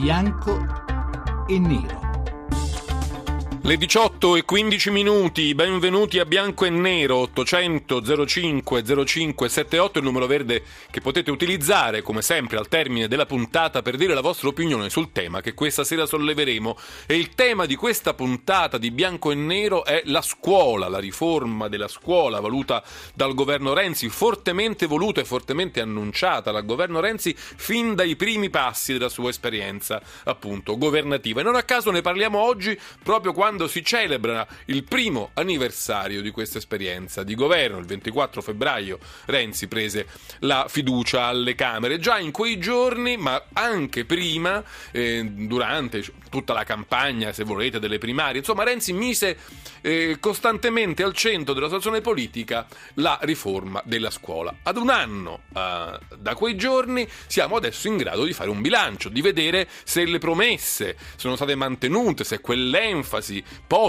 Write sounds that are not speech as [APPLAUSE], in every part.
bianco e nero. Le 18 e 15 minuti, benvenuti a Bianco e Nero 800 05 05 78, il numero verde che potete utilizzare come sempre al termine della puntata per dire la vostra opinione sul tema che questa sera solleveremo. E il tema di questa puntata di Bianco e Nero è la scuola, la riforma della scuola voluta dal governo Renzi, fortemente voluta e fortemente annunciata dal governo Renzi fin dai primi passi della sua esperienza appunto governativa. E non a caso ne parliamo oggi proprio quando quando si celebra il primo anniversario di questa esperienza di governo. Il 24 febbraio Renzi prese la fiducia alle Camere. Già in quei giorni, ma anche prima, eh, durante tutta la campagna, se volete, delle primarie, insomma, Renzi mise eh, costantemente al centro della situazione politica la riforma della scuola. Ad un anno eh, da quei giorni siamo adesso in grado di fare un bilancio, di vedere se le promesse sono state mantenute, se quell'enfasi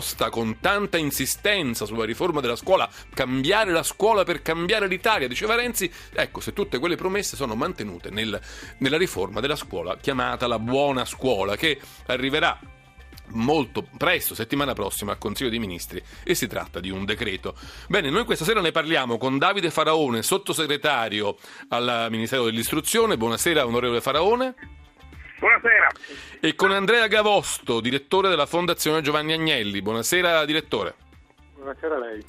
posta con tanta insistenza sulla riforma della scuola, cambiare la scuola per cambiare l'Italia, diceva Renzi, ecco, se tutte quelle promesse sono mantenute nel, nella riforma della scuola chiamata la buona scuola, che arriverà molto presto, settimana prossima, al Consiglio dei Ministri e si tratta di un decreto. Bene, noi questa sera ne parliamo con Davide Faraone, sottosegretario al Ministero dell'Istruzione. Buonasera, onorevole Faraone. Buonasera. E con Andrea Gavosto, direttore della Fondazione Giovanni Agnelli. Buonasera, direttore. Buonasera a lei.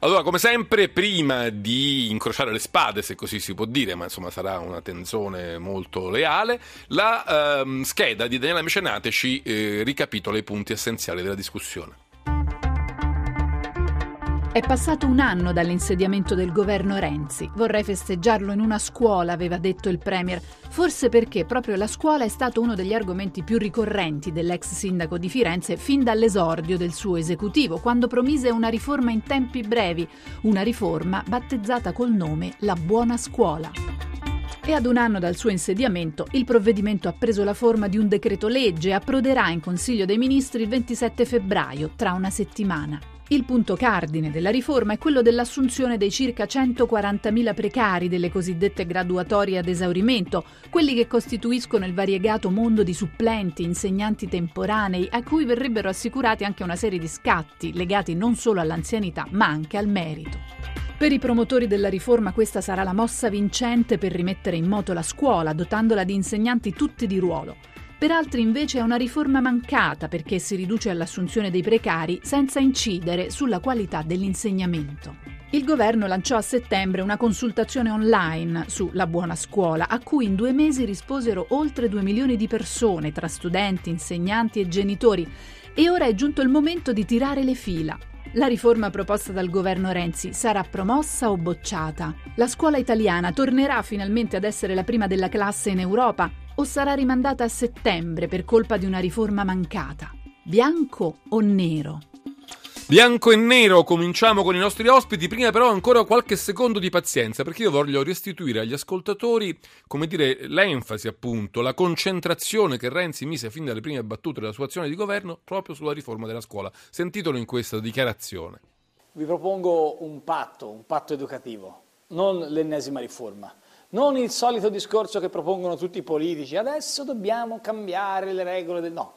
Allora, come sempre, prima di incrociare le spade, se così si può dire, ma insomma sarà una tensione molto leale, la ehm, scheda di Daniela Mecenate ci eh, ricapitola i punti essenziali della discussione. È passato un anno dall'insediamento del governo Renzi. Vorrei festeggiarlo in una scuola, aveva detto il Premier, forse perché proprio la scuola è stato uno degli argomenti più ricorrenti dell'ex sindaco di Firenze fin dall'esordio del suo esecutivo, quando promise una riforma in tempi brevi, una riforma battezzata col nome La Buona Scuola. E ad un anno dal suo insediamento, il provvedimento ha preso la forma di un decreto legge e approderà in Consiglio dei Ministri il 27 febbraio, tra una settimana. Il punto cardine della riforma è quello dell'assunzione dei circa 140.000 precari delle cosiddette graduatorie ad esaurimento, quelli che costituiscono il variegato mondo di supplenti, insegnanti temporanei, a cui verrebbero assicurati anche una serie di scatti legati non solo all'anzianità ma anche al merito. Per i promotori della riforma questa sarà la mossa vincente per rimettere in moto la scuola, dotandola di insegnanti tutti di ruolo. Per altri invece è una riforma mancata perché si riduce all'assunzione dei precari senza incidere sulla qualità dell'insegnamento. Il governo lanciò a settembre una consultazione online su La Buona Scuola, a cui in due mesi risposero oltre 2 milioni di persone, tra studenti, insegnanti e genitori, e ora è giunto il momento di tirare le fila. La riforma proposta dal governo Renzi sarà promossa o bocciata? La scuola italiana tornerà finalmente ad essere la prima della classe in Europa o sarà rimandata a settembre per colpa di una riforma mancata? Bianco o nero? Bianco e nero, cominciamo con i nostri ospiti, prima però ancora qualche secondo di pazienza perché io voglio restituire agli ascoltatori, come dire, l'enfasi appunto, la concentrazione che Renzi mise fin dalle prime battute della sua azione di governo proprio sulla riforma della scuola. Sentitelo in questa dichiarazione. Vi propongo un patto, un patto educativo, non l'ennesima riforma. Non il solito discorso che propongono tutti i politici, adesso dobbiamo cambiare le regole del... No,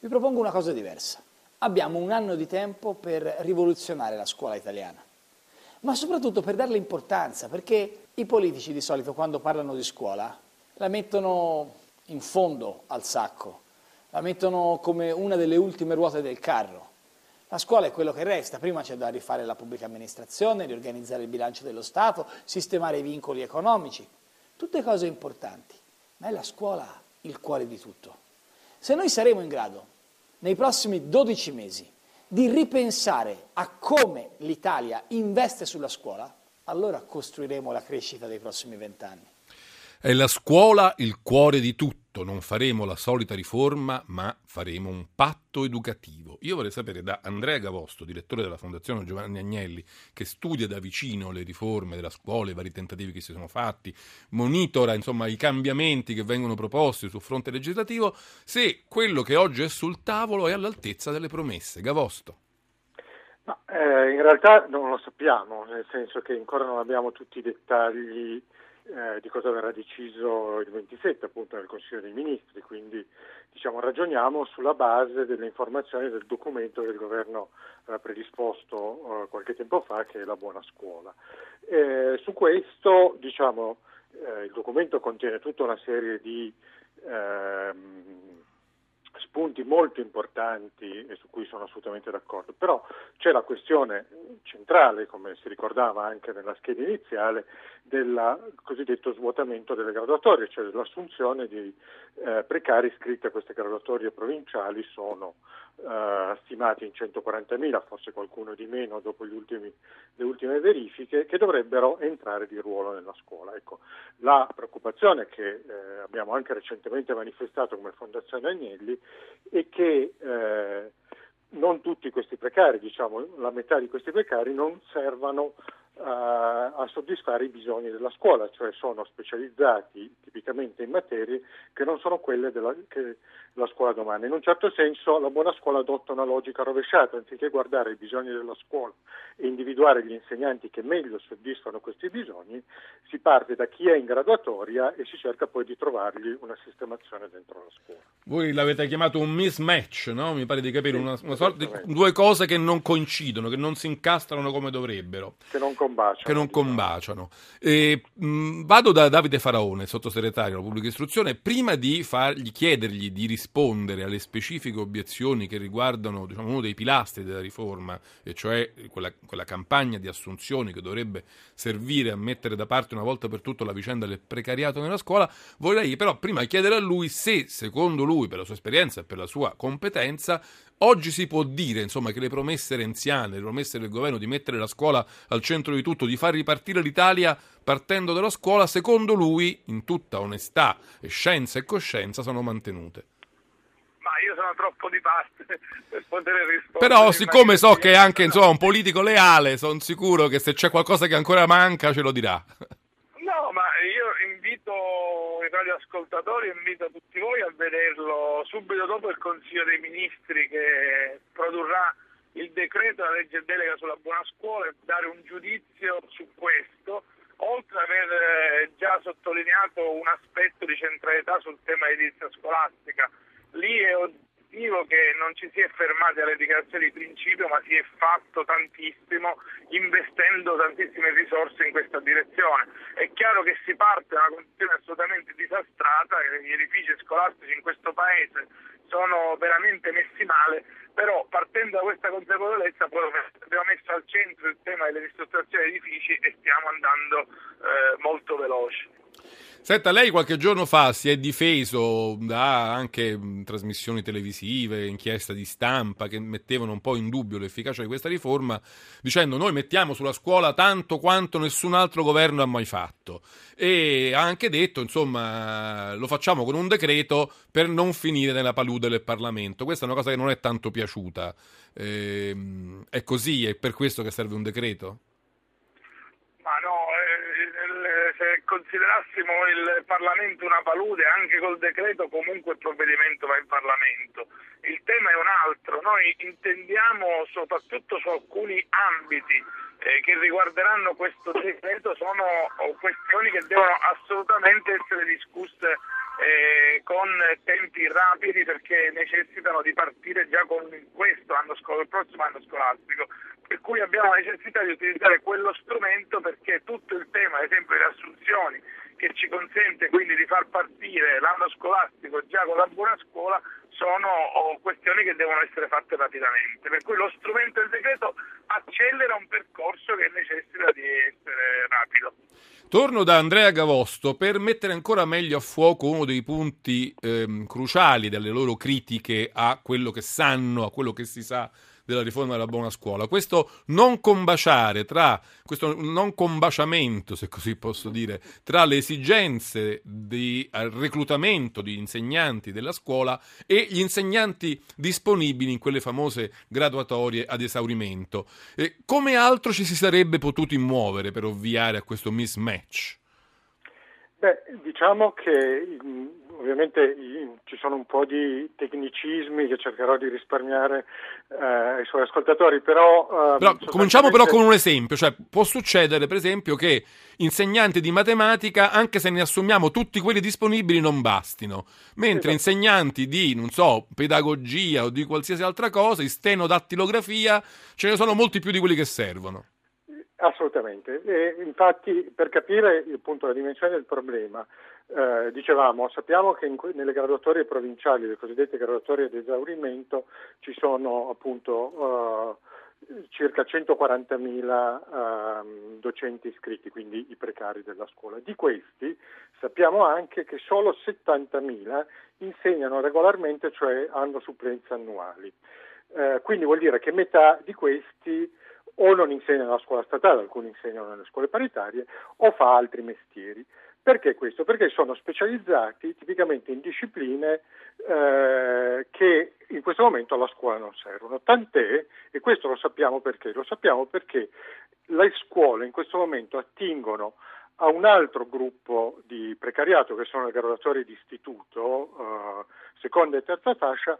vi propongo una cosa diversa. Abbiamo un anno di tempo per rivoluzionare la scuola italiana, ma soprattutto per darle importanza, perché i politici di solito quando parlano di scuola la mettono in fondo al sacco, la mettono come una delle ultime ruote del carro. La scuola è quello che resta, prima c'è da rifare la pubblica amministrazione, riorganizzare il bilancio dello Stato, sistemare i vincoli economici, tutte cose importanti, ma è la scuola il cuore di tutto. Se noi saremo in grado, nei prossimi 12 mesi, di ripensare a come l'Italia investe sulla scuola, allora costruiremo la crescita dei prossimi vent'anni. È la scuola il cuore di tutto non faremo la solita riforma, ma faremo un patto educativo. Io vorrei sapere da Andrea Gavosto, direttore della Fondazione Giovanni Agnelli, che studia da vicino le riforme della scuola, i vari tentativi che si sono fatti, monitora insomma i cambiamenti che vengono proposti sul fronte legislativo, se quello che oggi è sul tavolo è all'altezza delle promesse. Gavosto. Ma, eh, in realtà non lo sappiamo, nel senso che ancora non abbiamo tutti i dettagli eh, di cosa verrà deciso il 27 appunto nel Consiglio dei Ministri, quindi diciamo, ragioniamo sulla base delle informazioni del documento che il governo ha predisposto eh, qualche tempo fa che è la buona scuola. Eh, su questo diciamo, eh, il documento contiene tutta una serie di ehm, spunti molto importanti e su cui sono assolutamente d'accordo, però c'è la questione centrale, come si ricordava anche nella scheda iniziale, del cosiddetto svuotamento delle graduatorie, cioè dell'assunzione di eh, precari iscritti a queste graduatorie provinciali sono eh, stimati in 140.000, forse qualcuno di meno dopo ultimi, le ultime verifiche, che dovrebbero entrare di ruolo nella scuola. Ecco, la preoccupazione che eh, abbiamo anche recentemente manifestato come Fondazione Agnelli è che eh, non tutti questi precari, diciamo la metà di questi precari, non servano a soddisfare i bisogni della scuola, cioè sono specializzati tipicamente in materie che non sono quelle della, che la scuola domanda. In un certo senso la buona scuola adotta una logica rovesciata, anziché guardare i bisogni della scuola e individuare gli insegnanti che meglio soddisfano questi bisogni, si parte da chi è in graduatoria e si cerca poi di trovargli una sistemazione dentro la scuola. Voi l'avete chiamato un mismatch, no? Mi pare di capire, sì, una, una sorta di due cose che non coincidono, che non si incastrano come dovrebbero. Che non combaciano. Che non diciamo. combaciano. E, mh, vado da Davide Faraone, sottosegretario della pubblica istruzione, prima di fargli chiedergli di rispondere alle specifiche obiezioni che riguardano diciamo, uno dei pilastri della riforma, e cioè quella, quella, campagna di assunzioni che dovrebbe servire a mettere da parte una volta per tutto la vicenda del precariato nella scuola, vorrei però prima chiedere a lui se, secondo lui, per la sua esperienza e per la sua competenza, Oggi si può dire insomma, che le promesse renziane, le promesse del governo di mettere la scuola al centro di tutto, di far ripartire l'Italia partendo dalla scuola, secondo lui, in tutta onestà e scienza e coscienza, sono mantenute io sono troppo di parte [LAUGHS] per poter rispondere. Però, siccome so che è anche insomma, un politico leale, sono sicuro che se c'è qualcosa che ancora manca ce lo dirà. No, ma io invito i radioascoltatori, invito tutti voi a vederlo subito dopo il Consiglio dei Ministri che produrrà il decreto e la legge delega sulla buona scuola e dare un giudizio su questo, oltre ad aver eh, già sottolineato un aspetto di centralità sul tema edilizia scolastica. Lì è oggettivo che non ci si è fermati alle dichiarazioni di principio, ma si è fatto tantissimo investendo tantissime risorse in questa direzione. È chiaro che si parte da una condizione assolutamente disastrata, gli edifici scolastici in questo paese sono veramente messi male, però partendo da questa consapevolezza abbiamo messo al centro il tema delle ristrutturazioni degli edifici e stiamo andando eh, molto veloci. Senta, lei qualche giorno fa si è difeso da anche trasmissioni televisive, inchieste di stampa che mettevano un po' in dubbio l'efficacia di questa riforma, dicendo noi mettiamo sulla scuola tanto quanto nessun altro governo ha mai fatto. E ha anche detto, insomma, lo facciamo con un decreto per non finire nella palude del Parlamento. Questa è una cosa che non è tanto piaciuta. Ehm, è così, è per questo che serve un decreto? se considerassimo il Parlamento una palude, anche col decreto comunque il provvedimento va in Parlamento. Il tema è un altro, noi intendiamo soprattutto su alcuni ambiti eh, che riguarderanno questo decreto, sono questioni che devono assolutamente essere discusse eh, con tempi rapidi perché necessitano di partire già con questo anno scolastico, il prossimo anno scolastico per cui abbiamo la necessità di utilizzare quello strumento perché tutto il tema, ad esempio, delle assunzioni che ci consente quindi di far partire l'anno scolastico già con la buona scuola sono oh, questioni che devono essere fatte rapidamente. Per cui lo strumento del decreto accelera un percorso che necessita di essere rapido. Torno da Andrea Gavosto per mettere ancora meglio a fuoco uno dei punti ehm, cruciali delle loro critiche a quello che sanno, a quello che si sa della riforma della buona scuola. Questo non combaciare tra, questo non combaciamento, se così posso dire, tra le esigenze di reclutamento di insegnanti della scuola e gli insegnanti disponibili in quelle famose graduatorie ad esaurimento. E come altro ci si sarebbe potuti muovere per ovviare a questo mismatch? Beh, diciamo che ovviamente ci sono un po' di tecnicismi che cercherò di risparmiare eh, ai suoi ascoltatori, però... Eh, però cominciamo però con un esempio, cioè può succedere per esempio che insegnanti di matematica, anche se ne assumiamo tutti quelli disponibili, non bastino, mentre esatto. insegnanti di, non so, pedagogia o di qualsiasi altra cosa, di stenodattilografia, ce ne sono molti più di quelli che servono. Assolutamente, e infatti per capire appunto la dimensione del problema, eh, dicevamo, sappiamo che in, nelle graduatorie provinciali, le cosiddette graduatorie ad esaurimento, ci sono appunto eh, circa 140.000 eh, docenti iscritti, quindi i precari della scuola. Di questi sappiamo anche che solo 70.000 insegnano regolarmente, cioè hanno supplenze annuali. Eh, quindi vuol dire che metà di questi o non insegna nella scuola statale, alcuni insegnano nelle scuole paritarie, o fa altri mestieri. Perché questo? Perché sono specializzati tipicamente in discipline eh, che in questo momento alla scuola non servono. Tant'è, e questo lo sappiamo perché? Lo sappiamo perché le scuole in questo momento attingono a un altro gruppo di precariato che sono i graduatori di istituto, eh, seconda e terza fascia,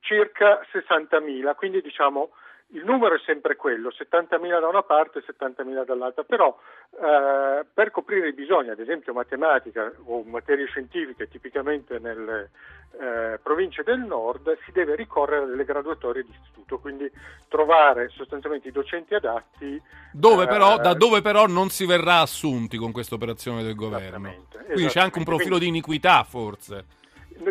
circa 60.000, quindi diciamo il numero è sempre quello, 70.000 da una parte e 70.000 dall'altra, però eh, per coprire i bisogni, ad esempio matematica o materie scientifiche, tipicamente nelle eh, province del nord, si deve ricorrere alle graduatorie di istituto, quindi trovare sostanzialmente i docenti adatti. Dove però, eh, da dove però non si verrà assunti con questa operazione del governo. Quindi c'è anche un profilo di iniquità forse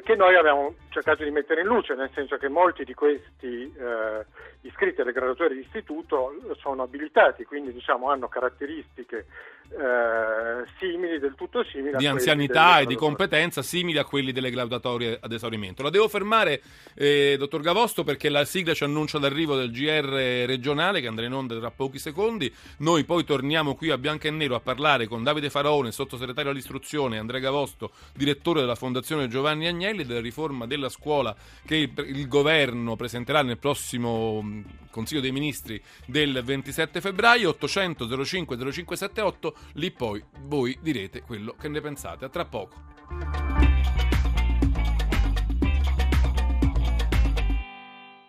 che noi abbiamo cercato di mettere in luce, nel senso che molti di questi eh, iscritti alle graduatorie di istituto sono abilitati, quindi diciamo, hanno caratteristiche eh, simili, del tutto simili. Di anzianità e di competenza simili a quelli delle graduatorie ad esaurimento. La devo fermare, eh, dottor Gavosto, perché la sigla ci annuncia l'arrivo del GR regionale che andrà in onda tra pochi secondi. Noi poi torniamo qui a Bianco e Nero a parlare con Davide Faraone, sottosegretario all'istruzione, Andrea Gavosto, direttore della Fondazione Giovanni Agnelli, della riforma della scuola che il, il governo presenterà nel prossimo mm, Consiglio dei Ministri del 27 febbraio. 800 05 0578 lì poi voi direte quello che ne pensate. A tra poco.